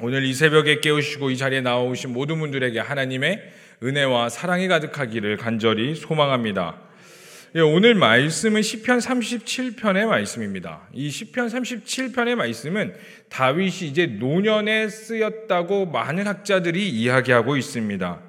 오늘 이 새벽에 깨우시고 이 자리에 나오신 모든 분들에게 하나님의 은혜와 사랑이 가득하기를 간절히 소망합니다. 예, 오늘 말씀은 시편 37편의 말씀입니다. 이 시편 37편의 말씀은 다윗이 이제 노년에 쓰였다고 많은 학자들이 이야기하고 있습니다.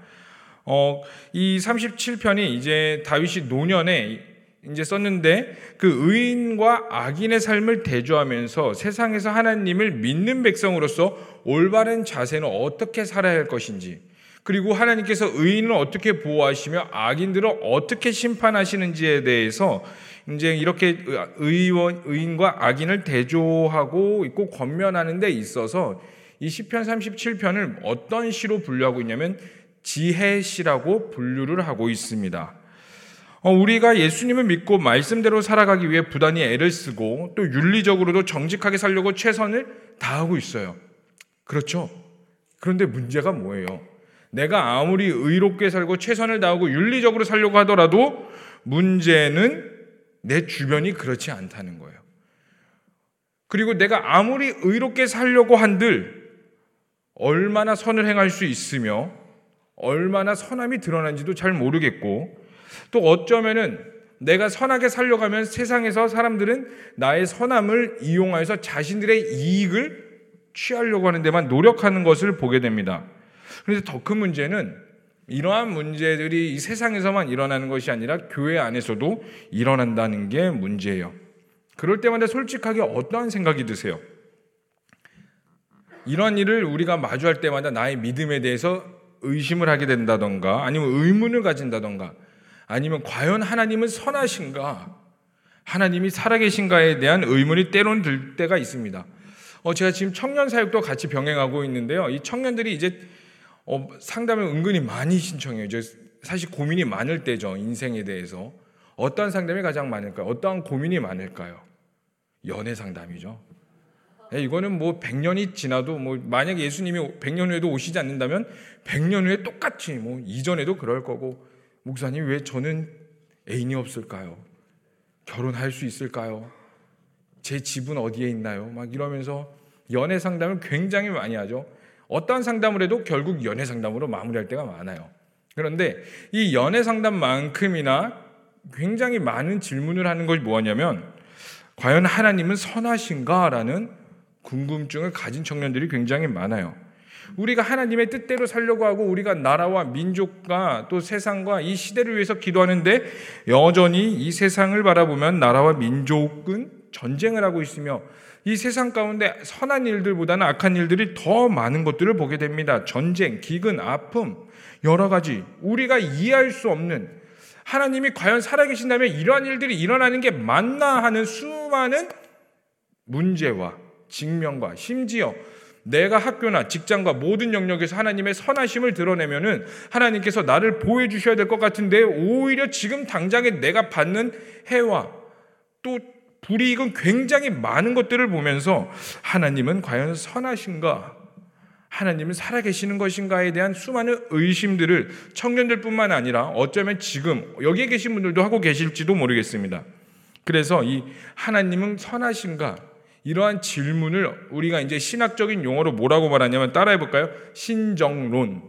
어, 이 37편이 이제 다윗이 노년에 이제 썼는데 그 의인과 악인의 삶을 대조하면서 세상에서 하나님을 믿는 백성으로서 올바른 자세는 어떻게 살아야 할 것인지 그리고 하나님께서 의인을 어떻게 보호하시며 악인들을 어떻게 심판하시는지에 대해서 이제 이렇게 의원, 의인과 악인을 대조하고 있고 권면하는 데 있어서 이 시편 37편을 어떤 시로 분류하고 있냐면 지혜시라고 분류를 하고 있습니다. 어, 우리가 예수님을 믿고 말씀대로 살아가기 위해 부단히 애를 쓰고 또 윤리적으로도 정직하게 살려고 최선을 다하고 있어요. 그렇죠? 그런데 문제가 뭐예요? 내가 아무리 의롭게 살고 최선을 다하고 윤리적으로 살려고 하더라도 문제는 내 주변이 그렇지 않다는 거예요. 그리고 내가 아무리 의롭게 살려고 한들 얼마나 선을 행할 수 있으며 얼마나 선함이 드러난지도 잘 모르겠고 또 어쩌면은 내가 선하게 살려가면 세상에서 사람들은 나의 선함을 이용하여서 자신들의 이익을 취하려고 하는 데만 노력하는 것을 보게 됩니다. 그런데 더 큰 문제는 이러한 문제들이 이 세상에서만 일어나는 것이 아니라 교회 안에서도 일어난다는 게 문제예요. 그럴 때마다 솔직하게 어떠한 생각이 드세요? 이런 일을 우리가 마주할 때마다 나의 믿음에 대해서 의심을 하게 된다던가 아니면 의문을 가진다던가 아니면 과연 하나님은 선하신가? 하나님이 살아계신가에 대한 의문이 때론 들 때가 있습니다. 어, 제가 지금 청년 사역도 같이 병행하고 있는데요. 이 청년들이 이제 어, 상담을 은근히 많이 신청해요. 사실 고민이 많을 때죠. 인생에 대해서. 어떠한 상담이 가장 많을까요? 어떠한 고민이 많을까요? 연애 상담이죠. 네, 이거는 뭐 100년이 지나도 뭐 만약에 예수님이 100년 후에도 오시지 않는다면 100년 후에 똑같이 뭐 이전에도 그럴 거고 목사님 왜 저는 애인이 없을까요? 결혼할 수 있을까요? 제 집은 어디에 있나요? 막 이러면서 연애 상담을 굉장히 많이 하죠. 어떠한 상담을 해도 결국 연애 상담으로 마무리할 때가 많아요. 그런데 이 연애 상담만큼이나 굉장히 많은 질문을 하는 것이 뭐냐면 과연 하나님은 선하신가라는 궁금증을 가진 청년들이 굉장히 많아요. 우리가 하나님의 뜻대로 살려고 하고 우리가 나라와 민족과 또 세상과 이 시대를 위해서 기도하는데 여전히 이 세상을 바라보면 나라와 민족은 전쟁을 하고 있으며 이 세상 가운데 선한 일들보다는 악한 일들이 더 많은 것들을 보게 됩니다. 전쟁, 기근, 아픔, 여러 가지 우리가 이해할 수 없는 하나님이 과연 살아계신다면 이러한 일들이 일어나는 게 맞나 하는 수많은 문제와 직면과 심지어 내가 학교나 직장과 모든 영역에서 하나님의 선하심을 드러내면은 하나님께서 나를 보호해 주셔야 될 것 같은데 오히려 지금 당장에 내가 받는 해와 또 불이익은 굉장히 많은 것들을 보면서 하나님은 과연 선하신가? 하나님은 살아계시는 것인가에 대한 수많은 의심들을 청년들뿐만 아니라 어쩌면 지금 여기에 계신 분들도 하고 계실지도 모르겠습니다. 그래서 이 하나님은 선하신가? 이러한 질문을 우리가 이제 신학적인 용어로 뭐라고 말하냐면 따라해 볼까요? 신정론.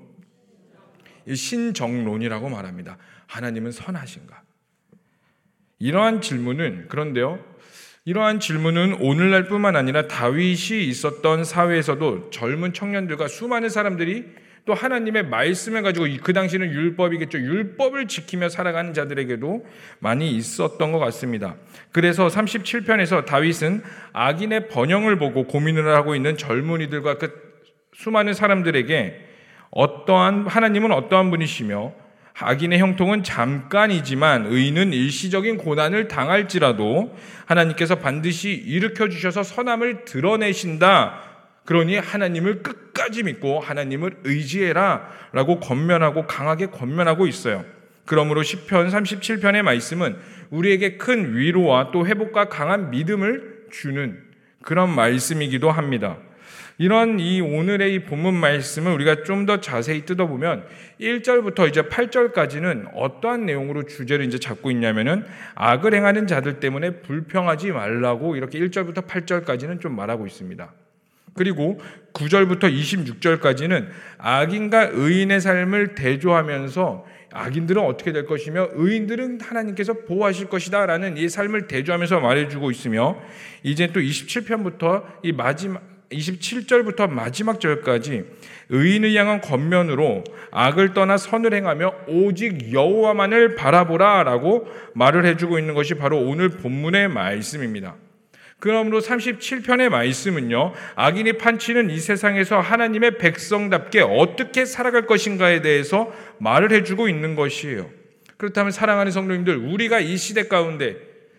신정론이라고 말합니다. 하나님은 선하신가? 이러한 질문은 그런데요. 이러한 질문은 오늘날뿐만 아니라 다윗이 있었던 사회에서도 젊은 청년들과 수많은 사람들이 또 하나님의 말씀을 가지고 그 당시는 율법이겠죠. 율법을 지키며 살아가는 자들에게도 많이 있었던 것 같습니다. 그래서 37편에서 다윗은 악인의 번영을 보고 고민을 하고 있는 젊은이들과 그 수많은 사람들에게 어떠한 하나님은 어떠한 분이시며 악인의 형통은 잠깐이지만 의인은 일시적인 고난을 당할지라도 하나님께서 반드시 일으켜 주셔서 선함을 드러내신다. 그러니 하나님을 끝까지 믿고 하나님을 의지해라 라고 권면하고 강하게 권면하고 있어요. 그러므로 10편 37편의 말씀은 우리에게 큰 위로와 또 회복과 강한 믿음을 주는 그런 말씀이기도 합니다. 이런 이 오늘의 이 본문 말씀을 우리가 좀 더 자세히 뜯어보면 1절부터 이제 8절까지는 어떠한 내용으로 주제를 이제 잡고 있냐면은 악을 행하는 자들 때문에 불평하지 말라고 이렇게 1절부터 8절까지는 좀 말하고 있습니다. 그리고 9절부터 26절까지는 악인과 의인의 삶을 대조하면서 악인들은 어떻게 될 것이며 의인들은 하나님께서 보호하실 것이다 라는 이 삶을 대조하면서 말해주고 있으며 이제 또 27편부터 이 마지막 27절부터 마지막 절까지 의인을 향한 겉면으로 악을 떠나 선을 행하며 오직 여호와만을 바라보라라고 말을 해주고 있는 것이 바로 오늘 본문의 말씀입니다. 그러므로 37편의 말씀은요, 악인이 판치는 이 세상에서 하나님의 백성답게 어떻게 살아갈 것인가에 대해서 말을 해주고 있는 것이에요. 그렇다면 사랑하는 성도님들, 우리가 이 시대 가운데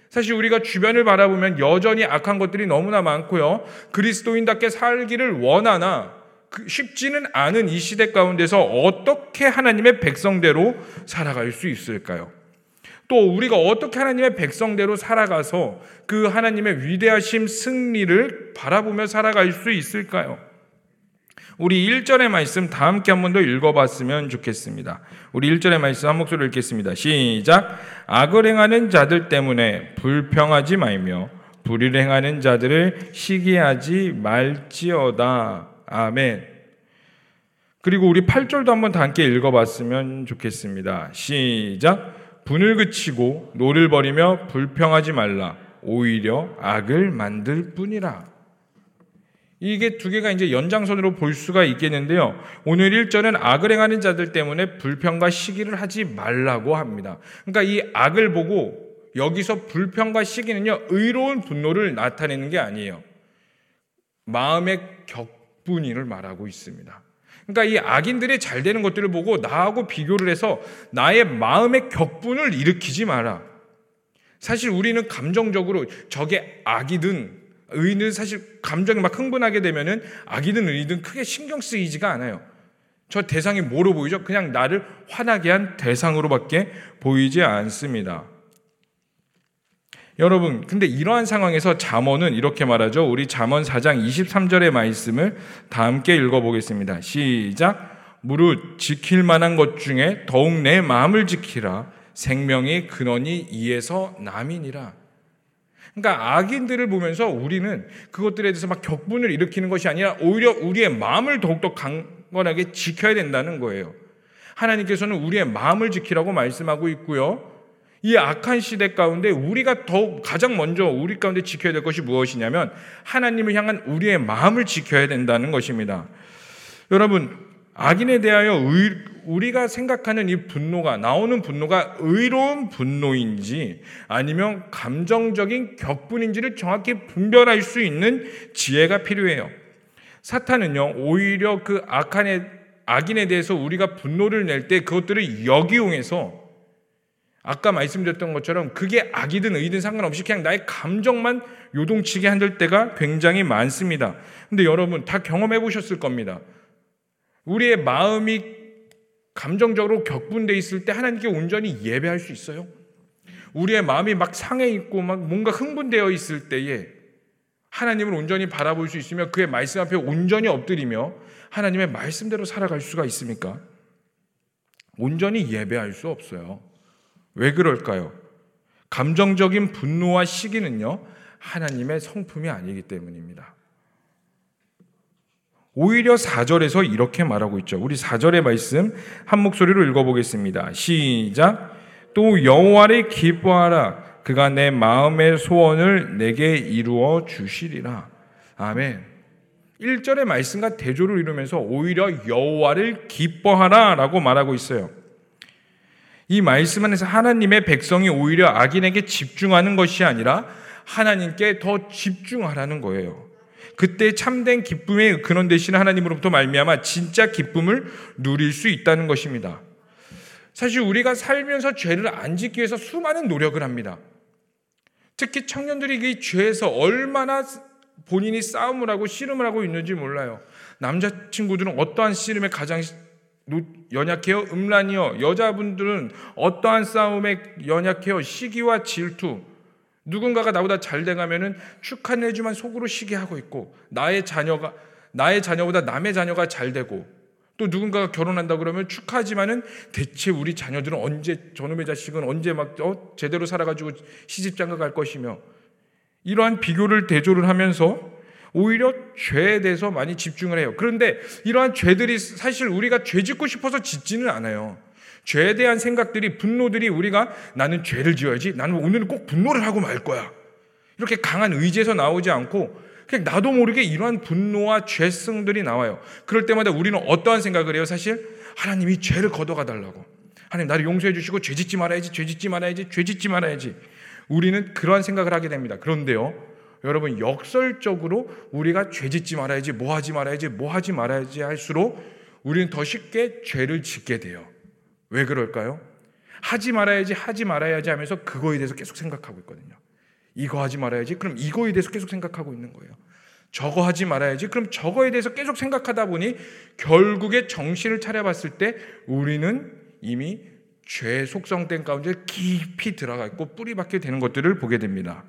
사실 우리가 주변을 바라보면 여전히 악한 것들이 너무나 많고요. 그리스도인답게 살기를 원하나 그 쉽지는 않은 이 시대 가운데서 어떻게 하나님의 백성대로 살아갈 수 있을까요? 또 우리가 어떻게 하나님의 백성대로 살아가서 그 하나님의 위대하심 승리를 바라보며 살아갈 수 있을까요? 우리 1절의 말씀 다 함께 한 번 더 읽어봤으면 좋겠습니다. 우리 1절의 말씀 한 목소리로 읽겠습니다. 시작. 악을 행하는 자들 때문에 불평하지 말며 불의를 행하는 자들을 시기하지 말지어다. 아멘. 그리고 우리 8절도 한번 다 함께 읽어봤으면 좋겠습니다. 시작. 분을 그치고 노를 버리며 불평하지 말라. 오히려 악을 만들 뿐이라. 이게 두 개가 이제 연장선으로 볼 수가 있겠는데요. 오늘 1절은 악을 행하는 자들 때문에 불평과 시기를 하지 말라고 합니다. 그러니까 이 악을 보고 여기서 불평과 시기는요, 의로운 분노를 나타내는 게 아니에요. 마음의 격분을 말하고 있습니다. 그러니까 이 악인들이 잘 되는 것들을 보고 나하고 비교를 해서 나의 마음의 격분을 일으키지 마라. 사실 우리는 감정적으로 저게 악이든 의인은 사실 감정이 막 흥분하게 되면은 악이든 의이든 크게 신경 쓰이지가 않아요. 저 대상이 뭐로 보이죠? 그냥 나를 화나게 한 대상으로밖에 보이지 않습니다. 여러분, 근데 이러한 상황에서 잠언은 이렇게 말하죠. 우리 잠언 4장 23절의 말씀을 다 함께 읽어보겠습니다. 시작. 무릇 지킬 만한 것 중에 더욱 내 마음을 지키라. 생명의 근원이 이에서 남이니라. 그러니까 악인들을 보면서 우리는 그것들에 대해서 막 격분을 일으키는 것이 아니라 오히려 우리의 마음을 더욱더 강건하게 지켜야 된다는 거예요. 하나님께서는 우리의 마음을 지키라고 말씀하고 있고요. 이 악한 시대 가운데 우리가 더 가장 먼저 우리 가운데 지켜야 될 것이 무엇이냐면 하나님을 향한 우리의 마음을 지켜야 된다는 것입니다. 여러분, 악인에 대하여 의, 우리가 생각하는 이 분노가 나오는 분노가 의로운 분노인지 아니면 감정적인 격분인지를 정확히 분별할 수 있는 지혜가 필요해요. 사탄은요 오히려 그 악한의 악인에 대해서 우리가 분노를 낼 때 그것들을 역이용해서 아까 말씀드렸던 것처럼 그게 악이든 의든 상관없이 그냥 나의 감정만 요동치게 한들 때가 굉장히 많습니다. 근데 여러분 다 경험해 보셨을 겁니다. 우리의 마음이 감정적으로 격분돼 있을 때 하나님께 온전히 예배할 수 있어요? 우리의 마음이 막 상해 있고 막 뭔가 흥분되어 있을 때에 하나님을 온전히 바라볼 수 있으며 그의 말씀 앞에 온전히 엎드리며 하나님의 말씀대로 살아갈 수가 있습니까? 온전히 예배할 수 없어요. 왜 그럴까요? 감정적인 분노와 시기는요, 하나님의 성품이 아니기 때문입니다. 오히려 4절에서 이렇게 말하고 있죠. 우리 4절의 말씀 한 목소리로 읽어보겠습니다. 시작. 또 여호와를 기뻐하라. 그가 내 마음의 소원을 내게 이루어 주시리라. 아멘. 1절의 말씀과 대조를 이루면서 오히려 여호와를 기뻐하라라고 말하고 있어요. 이 말씀 안에서 하나님의 백성이 오히려 악인에게 집중하는 것이 아니라 하나님께 더 집중하라는 거예요. 그때 참된 기쁨의 근원 되시는 하나님으로부터 말미암아 진짜 기쁨을 누릴 수 있다는 것입니다. 사실 우리가 살면서 죄를 안 짓기 위해서 수많은 노력을 합니다. 특히 청년들이 이 죄에서 얼마나 본인이 싸움을 하고 씨름을 하고 있는지 몰라요. 남자친구들은 어떠한 씨름에 가장 연약해요? 음란이요. 여자분들은 어떠한 싸움에 연약해요? 시기와 질투. 누군가가 나보다 잘 돼가면은 축하해주만 속으로 시기 하고 있고 나의 자녀가 나의 자녀보다 남의 자녀가 잘 되고 또 누군가가 결혼한다 그러면 축하하지만은 대체 우리 자녀들은 언제 저놈의 자식은 언제 막 어, 제대로 살아가지고 시집장가 갈 것이며 이러한 비교를 대조를 하면서 오히려 죄에 대해서 많이 집중을 해요. 그런데 이러한 죄들이 사실 우리가 죄 짓고 싶어서 짓지는 않아요. 죄에 대한 생각들이 분노들이 우리가 나는 죄를 지어야지 나는 오늘은 꼭 분노를 하고 말 거야. 이렇게 강한 의지에서 나오지 않고 그냥 나도 모르게 이러한 분노와 죄성들이 나와요. 그럴 때마다 우리는 어떠한 생각을 해요? 사실 하나님이 죄를 걷어가 달라고. 하나님 나를 용서해 주시고 죄 짓지 말아야지, 죄 짓지 말아야지, 죄 짓지 말아야지. 우리는 그러한 생각을 하게 됩니다. 그런데요. 여러분 역설적으로 우리가 죄 짓지 말아야지, 뭐 하지 말아야지, 뭐 하지 말아야지 할수록 우리는 더 쉽게 죄를 짓게 돼요. 왜 그럴까요? 하지 말아야지, 하지 말아야지 하면서 그거에 대해서 계속 생각하고 있거든요. 이거 하지 말아야지. 그럼 이거에 대해서 계속 생각하고 있는 거예요. 저거 하지 말아야지. 그럼 저거에 대해서 계속 생각하다 보니 결국에 정신을 차려봤을 때 우리는 이미 죄 속성된 가운데 깊이 들어가 있고 뿌리박게 되는 것들을 보게 됩니다.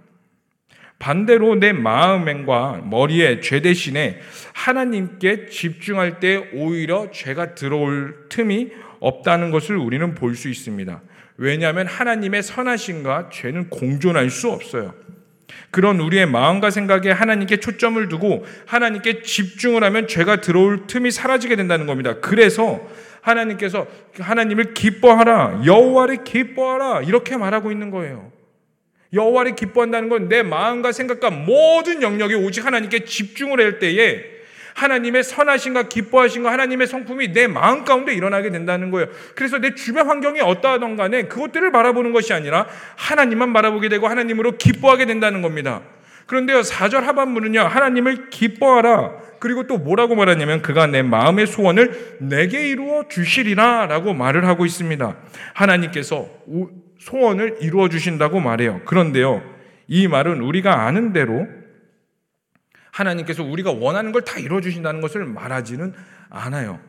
반대로 내 마음과 머리에 죄 대신에 하나님께 집중할 때 오히려 죄가 들어올 틈이 없다는 것을 우리는 볼 수 있습니다. 왜냐하면 하나님의 선하심과 죄는 공존할 수 없어요. 그런 우리의 마음과 생각에 하나님께 초점을 두고 하나님께 집중을 하면 죄가 들어올 틈이 사라지게 된다는 겁니다. 그래서 하나님께서 하나님을 기뻐하라, 여호와를 기뻐하라 이렇게 말하고 있는 거예요. 여호와를 기뻐한다는 건 내 마음과 생각과 모든 영역이 오직 하나님께 집중을 할 때에 하나님의 선하신가 기뻐하신가 하나님의 성품이 내 마음 가운데 일어나게 된다는 거예요. 그래서 내 주변 환경이 어떠하던 간에 그것들을 바라보는 것이 아니라 하나님만 바라보게 되고 하나님으로 기뻐하게 된다는 겁니다. 그런데요, 4절 하반부는요, 하나님을 기뻐하라. 그리고 또 뭐라고 말하냐면 그가 내 마음의 소원을 내게 이루어 주시리라 라고 말을 하고 있습니다. 하나님께서 소원을 이루어 주신다고 말해요. 그런데요, 이 말은 우리가 아는 대로 하나님께서 우리가 원하는 걸 다 이루어 주신다는 것을 말하지는 않아요.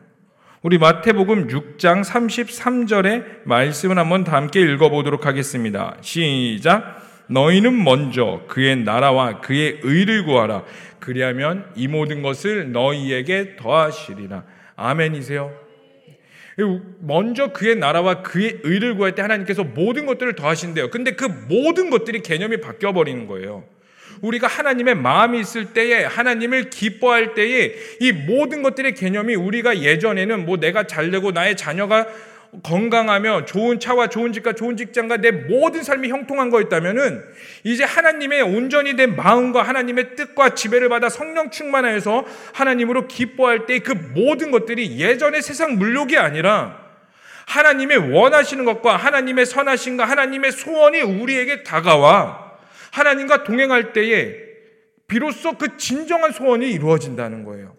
우리 마태복음 6장 33절의 말씀을 한번 다 함께 읽어보도록 하겠습니다. 시작. 너희는 먼저 그의 나라와 그의 의를 구하라. 그리하면 이 모든 것을 너희에게 더하시리라. 아멘이세요? 먼저 그의 나라와 그의 의를 구할 때 하나님께서 모든 것들을 더하신대요. 근데 그 모든 것들이 개념이 바뀌어 버리는 거예요. 우리가 하나님의 마음이 있을 때에 하나님을 기뻐할 때에 이 모든 것들의 개념이 우리가 예전에는 뭐 내가 잘 되고 나의 자녀가 건강하며 좋은 차와 좋은 집과 좋은 직장과 내 모든 삶이 형통한 거였다면은 이제 하나님의 온전히 된 마음과 하나님의 뜻과 지배를 받아 성령 충만하여서 하나님으로 기뻐할 때 그 모든 것들이 예전의 세상 물욕이 아니라 하나님의 원하시는 것과 하나님의 선하신과 하나님의 소원이 우리에게 다가와 하나님과 동행할 때에 비로소 그 진정한 소원이 이루어진다는 거예요.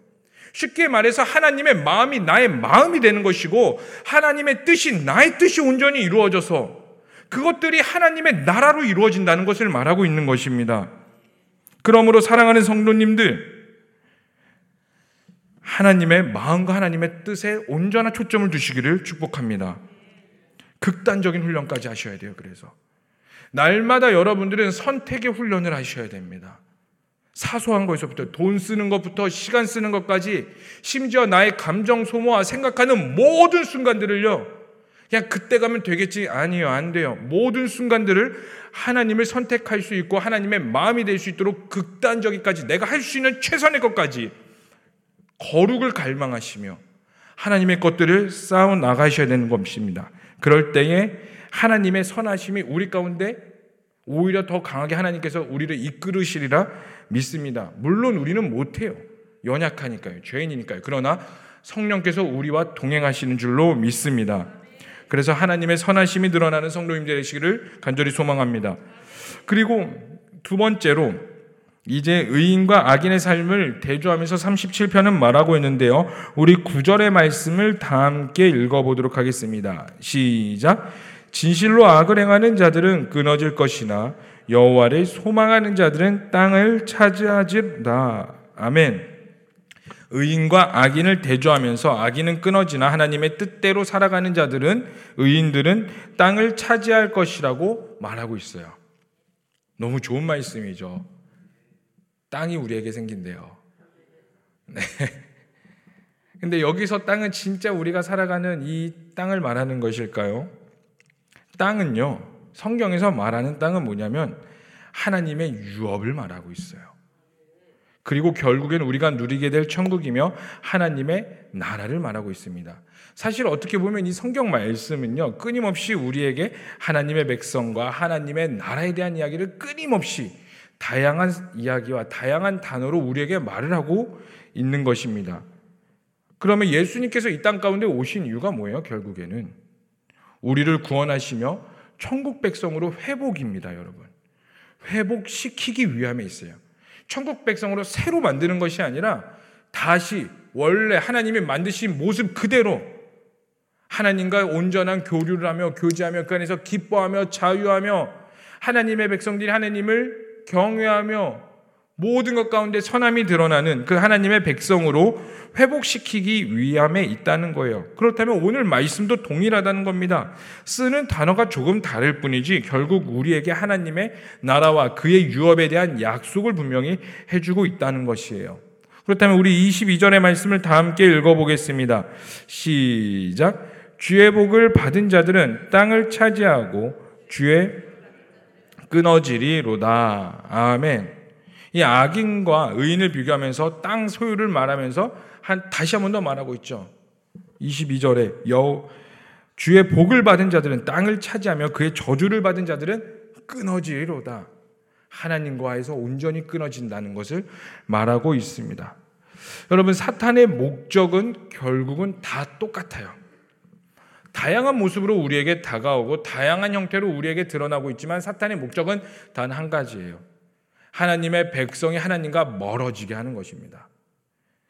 쉽게 말해서 하나님의 마음이 나의 마음이 되는 것이고 하나님의 뜻이 나의 뜻이 온전히 이루어져서 그것들이 하나님의 나라로 이루어진다는 것을 말하고 있는 것입니다. 그러므로 사랑하는 성도님들, 하나님의 마음과 하나님의 뜻에 온전한 초점을 두시기를 축복합니다. 극단적인 훈련까지 하셔야 돼요, 그래서. 날마다 여러분들은 선택의 훈련을 하셔야 됩니다. 사소한 것에서부터 돈 쓰는 것부터 시간 쓰는 것까지 심지어 나의 감정 소모와 생각하는 모든 순간들을요. 그냥 그때 가면 되겠지. 아니요, 안 돼요. 모든 순간들을 하나님을 선택할 수 있고 하나님의 마음이 될 수 있도록 극단적이까지 내가 할 수 있는 최선의 것까지 거룩을 갈망하시며 하나님의 것들을 쌓아 나가셔야 되는 것입니다. 그럴 때에 하나님의 선하심이 우리 가운데 오히려 더 강하게 하나님께서 우리를 이끌으시리라 믿습니다. 물론 우리는 못해요. 연약하니까요. 죄인이니까요. 그러나 성령께서 우리와 동행하시는 줄로 믿습니다. 그래서 하나님의 선하심이 드러나는 성도님들 되시기를 간절히 소망합니다. 그리고 두 번째로 이제 의인과 악인의 삶을 대조하면서 37편은 말하고 있는데요. 우리 구절의 말씀을 다 함께 읽어보도록 하겠습니다. 시작. 진실로 악을 행하는 자들은 끊어질 것이나 여호와를 소망하는 자들은 땅을 차지하지라. 아멘. 의인과 악인을 대조하면서 악인은 끊어지나 하나님의 뜻대로 살아가는 자들은 의인들은 땅을 차지할 것이라고 말하고 있어요. 너무 좋은 말씀이죠. 땅이 우리에게 생긴대요. 네. 근데 여기서 땅은 진짜 우리가 살아가는 이 땅을 말하는 것일까요? 땅은요, 성경에서 말하는 땅은 뭐냐면 하나님의 유업을 말하고 있어요. 그리고 결국엔 우리가 누리게 될 천국이며 하나님의 나라를 말하고 있습니다. 사실 어떻게 보면 이 성경 말씀은요, 끊임없이 우리에게 하나님의 백성과 하나님의 나라에 대한 이야기를 끊임없이 다양한 이야기와 다양한 단어로 우리에게 말을 하고 있는 것입니다. 그러면 예수님께서 이 땅 가운데 오신 이유가 뭐예요, 결국에는? 우리를 구원하시며 천국 백성으로 회복입니다, 여러분. 회복시키기 위함에 있어요. 천국 백성으로 새로 만드는 것이 아니라 다시 원래 하나님이 만드신 모습 그대로 하나님과 온전한 교류를 하며 교제하며 그 안에서 기뻐하며 자유하며 하나님의 백성들이 하나님을 경외하며 모든 것 가운데 선함이 드러나는 그 하나님의 백성으로 회복시키기 위함에 있다는 거예요. 그렇다면 오늘 말씀도 동일하다는 겁니다. 쓰는 단어가 조금 다를 뿐이지 결국 우리에게 하나님의 나라와 그의 유업에 대한 약속을 분명히 해주고 있다는 것이에요. 그렇다면 우리 22절의 말씀을 다 함께 읽어보겠습니다. 시작. 주의 복을 받은 자들은 땅을 차지하고 주의 끊어지리로다. 아멘. 이 악인과 의인을 비교하면서 땅 소유를 말하면서 한 다시 한 번 더 말하고 있죠. 22절에 여 주의 복을 받은 자들은 땅을 차지하며 그의 저주를 받은 자들은 끊어지리로다. 하나님과에서 온전히 끊어진다는 것을 말하고 있습니다. 여러분 사탄의 목적은 결국은 다 똑같아요. 다양한 모습으로 우리에게 다가오고 다양한 형태로 우리에게 드러나고 있지만 사탄의 목적은 단 한 가지예요. 하나님의 백성이 하나님과 멀어지게 하는 것입니다.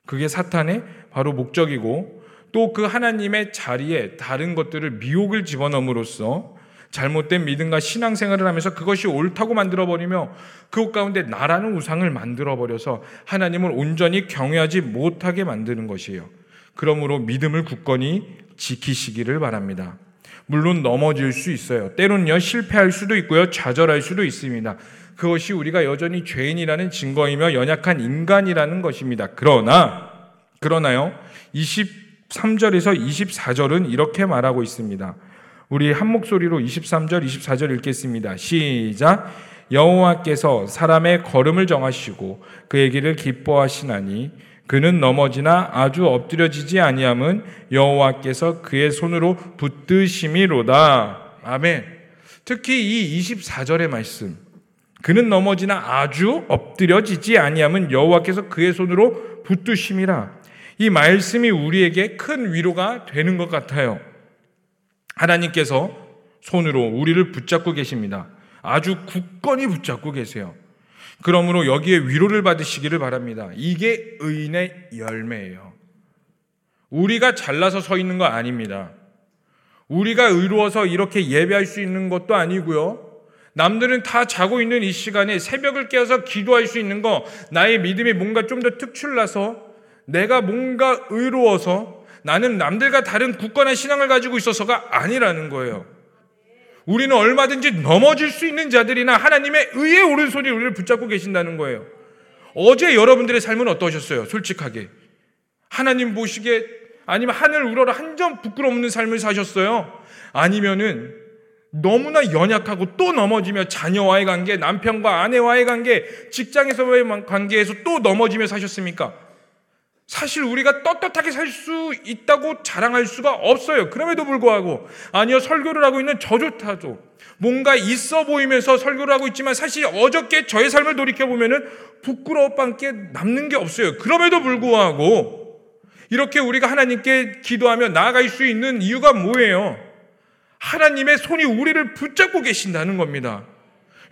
그게 사탄의 바로 목적이고 또 그 하나님의 자리에 다른 것들을 미혹을 집어넣음으로써 잘못된 믿음과 신앙생활을 하면서 그것이 옳다고 만들어버리며 그것 가운데 나라는 우상을 만들어버려서 하나님을 온전히 경외하지 못하게 만드는 것이에요. 그러므로 믿음을 굳건히 지키시기를 바랍니다. 물론 넘어질 수 있어요. 때론요, 실패할 수도 있고요, 좌절할 수도 있습니다. 그것이 우리가 여전히 죄인이라는 증거이며 연약한 인간이라는 것입니다. 그러나, 그러나요, 23절에서 24절은 이렇게 말하고 있습니다. 우리 한 목소리로 23절, 24절 읽겠습니다. 시작. 여호와께서 사람의 걸음을 정하시고 그의 길을 기뻐하시나니 그는 넘어지나 아주 엎드려지지 아니함은 여호와께서 그의 손으로 붙드심이로다. 아멘. 특히 이 24절의 말씀. 그는 넘어지나 아주 엎드려지지 아니함은 여호와께서 그의 손으로 붙드심이라. 이 말씀이 우리에게 큰 위로가 되는 것 같아요. 하나님께서 손으로 우리를 붙잡고 계십니다. 아주 굳건히 붙잡고 계세요. 그러므로 여기에 위로를 받으시기를 바랍니다. 이게 의인의 열매예요. 우리가 잘나서 서 있는 거 아닙니다. 우리가 의로워서 이렇게 예배할 수 있는 것도 아니고요. 남들은 다 자고 있는 이 시간에 새벽을 깨어서 기도할 수 있는 거, 나의 믿음이 뭔가 좀 더 특출나서 내가 뭔가 의로워서 나는 남들과 다른 굳건한 신앙을 가지고 있어서가 아니라는 거예요. 우리는 얼마든지 넘어질 수 있는 자들이나 하나님의 의의 오른손이 우리를 붙잡고 계신다는 거예요. 어제 여러분들의 삶은 어떠셨어요? 솔직하게. 하나님 보시기에 아니면 하늘 우러러 한 점 부끄러움없는 삶을 사셨어요? 아니면은 너무나 연약하고 또 넘어지며 자녀와의 관계, 남편과 아내와의 관계, 직장에서의 관계에서 또 넘어지며 사셨습니까? 사실 우리가 떳떳하게 살 수 있다고 자랑할 수가 없어요. 그럼에도 불구하고 아니요 설교를 하고 있는 저 좋다죠. 뭔가 있어 보이면서 설교를 하고 있지만 사실 어저께 저의 삶을 돌이켜 보면은 부끄러움밖에 남는 게 없어요. 그럼에도 불구하고 이렇게 우리가 하나님께 기도하며 나아갈 수 있는 이유가 뭐예요? 하나님의 손이 우리를 붙잡고 계신다는 겁니다.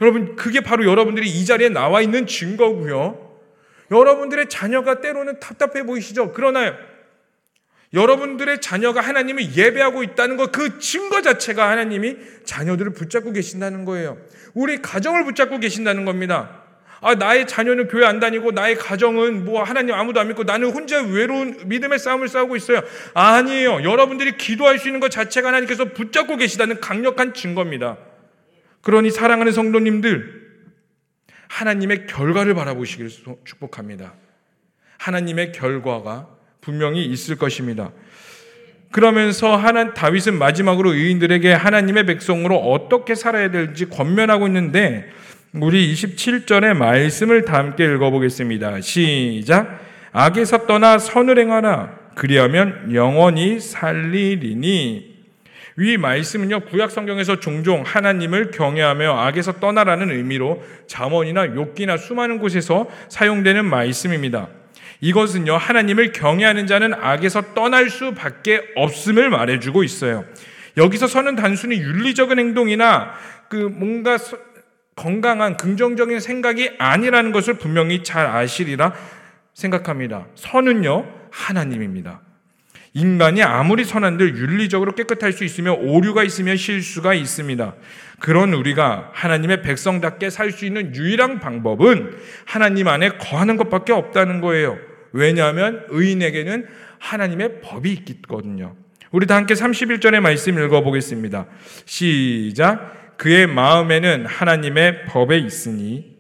여러분, 그게 바로 여러분들이 이 자리에 나와 있는 증거고요. 여러분들의 자녀가 때로는 답답해 보이시죠? 그러나 여러분들의 자녀가 하나님을 예배하고 있다는 것, 그 증거 자체가 하나님이 자녀들을 붙잡고 계신다는 거예요. 우리 가정을 붙잡고 계신다는 겁니다. 아, 나의 자녀는 교회 안 다니고 나의 가정은 뭐 하나님 아무도 안 믿고 나는 혼자 외로운 믿음의 싸움을 싸우고 있어요. 아니에요. 여러분들이 기도할 수 있는 것 자체가 하나님께서 붙잡고 계시다는 강력한 증거입니다. 그러니 사랑하는 성도님들, 하나님의 결과를 바라보시기를 축복합니다. 하나님의 결과가 분명히 있을 것입니다. 그러면서 하나 다윗은 마지막으로 의인들에게 하나님의 백성으로 어떻게 살아야 될지 권면하고 있는데 우리 27절의 말씀을 다 함께 읽어보겠습니다. 시작. 악에서 떠나 선을 행하라. 그리하면 영원히 살리리니. 위 말씀은요, 구약 성경에서 종종 하나님을 경외하며 악에서 떠나라는 의미로 잠언이나 욥기나 수많은 곳에서 사용되는 말씀입니다. 이것은요, 하나님을 경외하는 자는 악에서 떠날 수밖에 없음을 말해주고 있어요. 여기서 선은 단순히 윤리적인 행동이나 그 뭔가 건강한 긍정적인 생각이 아니라는 것을 분명히 잘 아시리라 생각합니다. 선은요, 하나님입니다. 인간이 아무리 선한들 윤리적으로 깨끗할 수 있으며 오류가 있으면 실수가 있습니다. 그런 우리가 하나님의 백성답게 살 수 있는 유일한 방법은 하나님 안에 거하는 것밖에 없다는 거예요. 왜냐하면 의인에게는 하나님의 법이 있거든요. 우리 다 함께 31절의 말씀 읽어보겠습니다. 시작. 그의 마음에는 하나님의 법에 있으니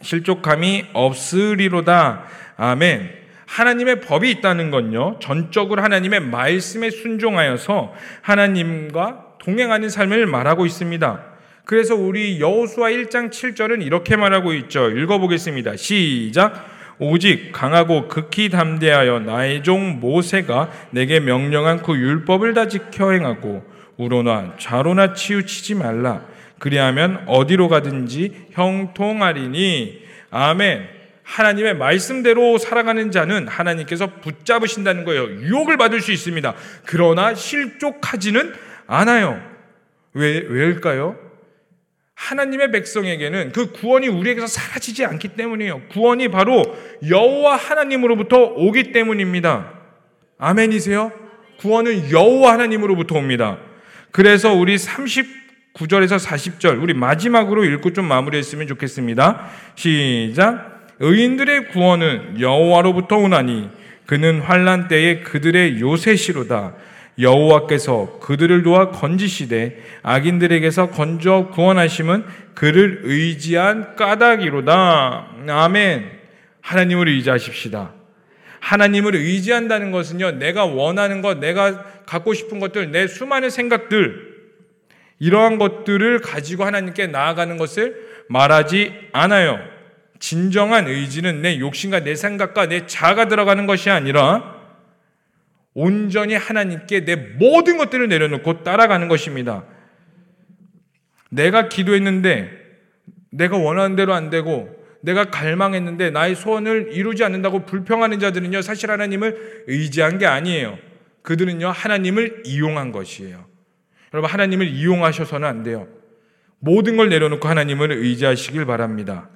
실족함이 없으리로다. 아멘. 하나님의 법이 있다는 건요, 전적으로 하나님의 말씀에 순종하여서 하나님과 동행하는 삶을 말하고 있습니다. 그래서 우리 여호수아 1장 7절은 이렇게 말하고 있죠. 읽어 보겠습니다. 시작. 오직 강하고 극히 담대하여 나의 종 모세가 내게 명령한 그 율법을 다 지켜 행하고 우로나 좌로나 치우치지 말라. 그리하면 어디로 가든지 형통하리니. 아멘. 하나님의 말씀대로 살아가는 자는 하나님께서 붙잡으신다는 거예요. 유혹을 받을 수 있습니다. 그러나 실족하지는 않아요. 왜, 왜일까요? 하나님의 백성에게는 그 구원이 우리에게서 사라지지 않기 때문이에요. 구원이 바로 여호와 하나님으로부터 오기 때문입니다. 아멘이세요? 구원은 여호와 하나님으로부터 옵니다. 그래서 우리 39절에서 40절 우리 마지막으로 읽고 좀 마무리했으면 좋겠습니다. 시작. 의인들의 구원은 여호와로부터 오나니 그는 환란 때에 그들의 요새시로다. 여호와께서 그들을 도와 건지시되 악인들에게서 건져 구원하심은 그를 의지한 까닭이로다. 아멘. 하나님을 의지하십시다. 하나님을 의지한다는 것은요, 내가 원하는 것, 내가 갖고 싶은 것들, 내 수많은 생각들, 이러한 것들을 가지고 하나님께 나아가는 것을 말하지 않아요. 진정한 의지는 내 욕심과 내 생각과 내 자가 들어가는 것이 아니라 온전히 하나님께 내 모든 것들을 내려놓고 따라가는 것입니다. 내가 기도했는데 내가 원하는 대로 안 되고 내가 갈망했는데 나의 소원을 이루지 않는다고 불평하는 자들은요, 사실 하나님을 의지한 게 아니에요. 그들은요, 하나님을 이용한 것이에요. 여러분, 하나님을 이용하셔서는 안 돼요. 모든 걸 내려놓고 하나님을 의지하시길 바랍니다.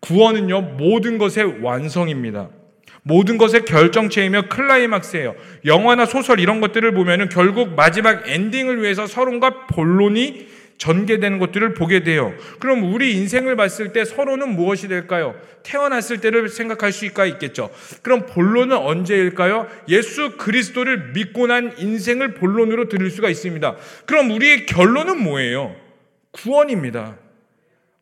구원은요, 모든 것의 완성입니다. 모든 것의 결정체이며 클라이막스예요. 영화나 소설 이런 것들을 보면은 결국 마지막 엔딩을 위해서 서론과 본론이 전개되는 것들을 보게 돼요. 그럼 우리 인생을 봤을 때 서로는 무엇이 될까요? 태어났을 때를 생각할 수가 있겠죠. 그럼 본론은 언제일까요? 예수 그리스도를 믿고 난 인생을 본론으로 들을 수가 있습니다. 그럼 우리의 결론은 뭐예요? 구원입니다.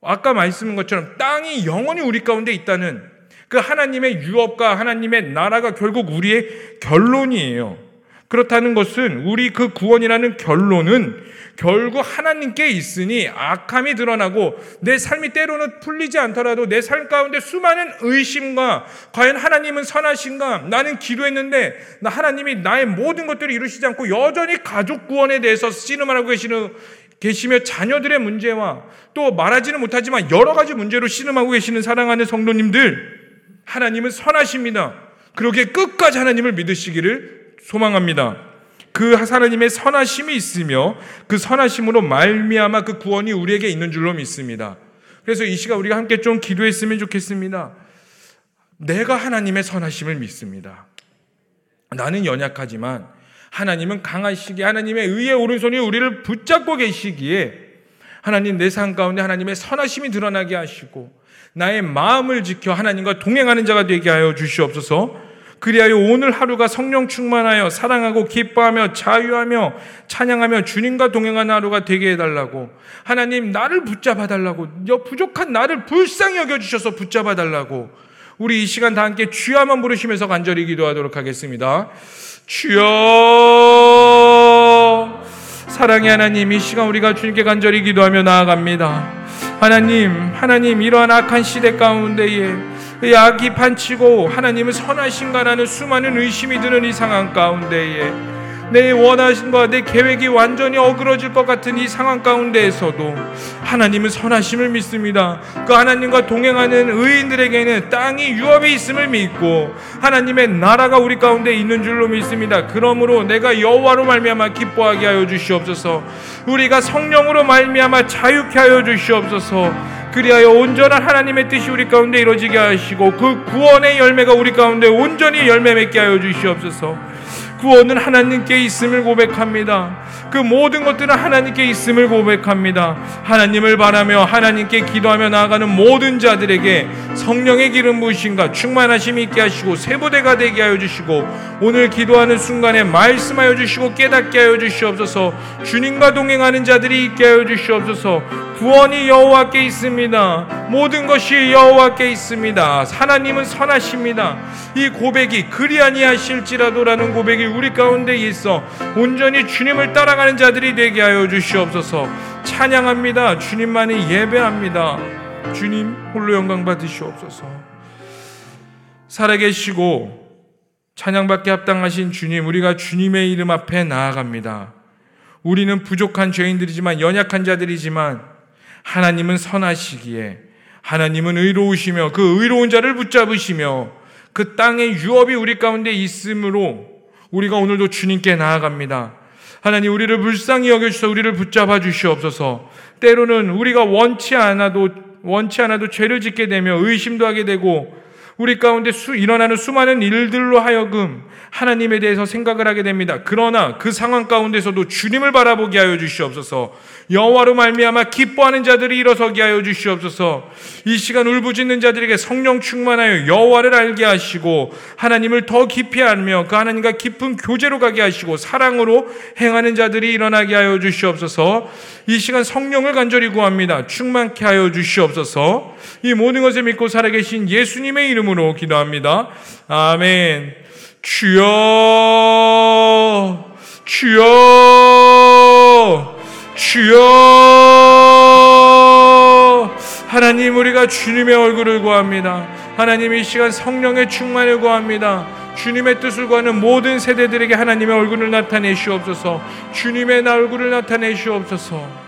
아까 말씀인 것처럼 땅이 영원히 우리 가운데 있다는 그 하나님의 유업과 하나님의 나라가 결국 우리의 결론이에요. 그렇다는 것은 우리 그 구원이라는 결론은 결국 하나님께 있으니 악함이 드러나고 내 삶이 때로는 풀리지 않더라도 내 삶 가운데 수많은 의심과 과연 하나님은 선하신가? 나는 기도했는데 나 하나님이 나의 모든 것들을 이루시지 않고 여전히 가족 구원에 대해서 씨름하고 계시는 계시며 자녀들의 문제와 또 말하지는 못하지만 여러 가지 문제로 씨름하고 계시는 사랑하는 성도님들 하나님은 선하십니다. 그렇게 끝까지 하나님을 믿으시기를 소망합니다. 그 하나님의 선하심이 있으며 그 선하심으로 말미암아 그 구원이 우리에게 있는 줄로 믿습니다. 그래서 이 시간 우리가 함께 좀 기도했으면 좋겠습니다. 내가 하나님의 선하심을 믿습니다. 나는 연약하지만 하나님은 강하시기에 하나님의 의의 오른손이 우리를 붙잡고 계시기에 하나님 내 삶 가운데 하나님의 선하심이 드러나게 하시고 나의 마음을 지켜 하나님과 동행하는 자가 되게 하여 주시옵소서. 그리하여 오늘 하루가 성령 충만하여 사랑하고 기뻐하며 자유하며 찬양하며 주님과 동행하는 하루가 되게 해달라고 하나님 나를 붙잡아 달라고 부족한 나를 불쌍히 여겨 주셔서 붙잡아 달라고 우리 이 시간 다 함께 한번 부르시면서 간절히 기도하도록 하겠습니다. 주여 사랑의 하나님 이 시간 우리가 주님께 간절히 기도하며 나아갑니다. 하나님, 하나님 이러한 악한 시대 가운데에 약이 판치고 하나님은 선하신가라는 수많은 의심이 드는 이 상황 가운데에 내 원하심과 내 계획이 완전히 어그러질 것 같은 이 상황 가운데에서도 하나님은 선하심을 믿습니다. 그 하나님과 동행하는 의인들에게는 땅이 유업이 있음을 믿고 하나님의 나라가 우리 가운데 있는 줄로 믿습니다. 그러므로 내가 여호와로 말미암아 기뻐하게 하여 주시옵소서. 우리가 성령으로 말미암아 자유케 하여 주시옵소서. 그리하여 온전한 하나님의 뜻이 우리 가운데 이루어지게 하시고 그 구원의 열매가 우리 가운데 온전히 열매 맺게 하여 주시옵소서. 구원은 하나님께 있음을 고백합니다. 그 모든 것들은 하나님께 있음을 고백합니다. 하나님을 바라며 하나님께 기도하며 나아가는 모든 자들에게 성령의 기름 부으심과 충만하심이 있게 하시고 세부대가 되게 하여 주시고 오늘 기도하는 순간에 말씀하여 주시고 깨닫게 하여 주시옵소서. 주님과 동행하는 자들이 있게 하여 주시옵소서. 구원이 여호와께 있습니다. 모든 것이 여호와께 있습니다. 하나님은 선하십니다. 이 고백이 그리 아니하실지라도라는 고백이 우리 가운데 있어 온전히 주님을 따라가 는 자들이 되게 하여 주시옵소서. 찬양합니다. 주님만이 예배합니다. 주님 홀로 영광 받으시옵소서. 살아계시고 찬양받게 합당하신 주님, 우리가 주님의 이름 앞에 나아갑니다. 우리는 부족한 죄인들이지만 연약한 자들이지만 하나님은 선하시기에 하나님은 의로우시며 그 의로운 자를 붙잡으시며 그 땅의 유업이 우리 가운데 있으므로 우리가 오늘도 주님께 나아갑니다. 하나님 우리를 불쌍히 여겨주셔서 우리를 붙잡아 주시옵소서. 때로는 우리가 원치 않아도 원치 않아도 죄를 짓게 되며 의심도 하게 되고 우리 가운데 수, 일어나는 수많은 일들로 하여금 하나님에 대해서 생각을 하게 됩니다. 그러나 그 상황 가운데서도 주님을 바라보게 하여 주시옵소서. 여호와로 말미암아 기뻐하는 자들이 일어서게 하여 주시옵소서. 이 시간 울부짖는 자들에게 성령 충만하여 여호와를 알게 하시고 하나님을 더 깊이 알며 그 하나님과 깊은 교제로 가게 하시고 사랑으로 행하는 자들이 일어나게 하여 주시옵소서. 이 시간 성령을 간절히 구합니다. 충만케 하여 주시옵소서. 이 모든 것을 믿고 살아계신 예수님의 이름으로 기도합니다. 아멘. 주여, 주여, 주여. 하나님, 우리가 주님의 얼굴을 구합니다. 하나님, 이 시간 성령의 충만을 구합니다. 주님의 뜻을 구하는 모든 세대들에게 하나님의 얼굴을 나타내시옵소서. 주님의 얼굴을 나타내시옵소서.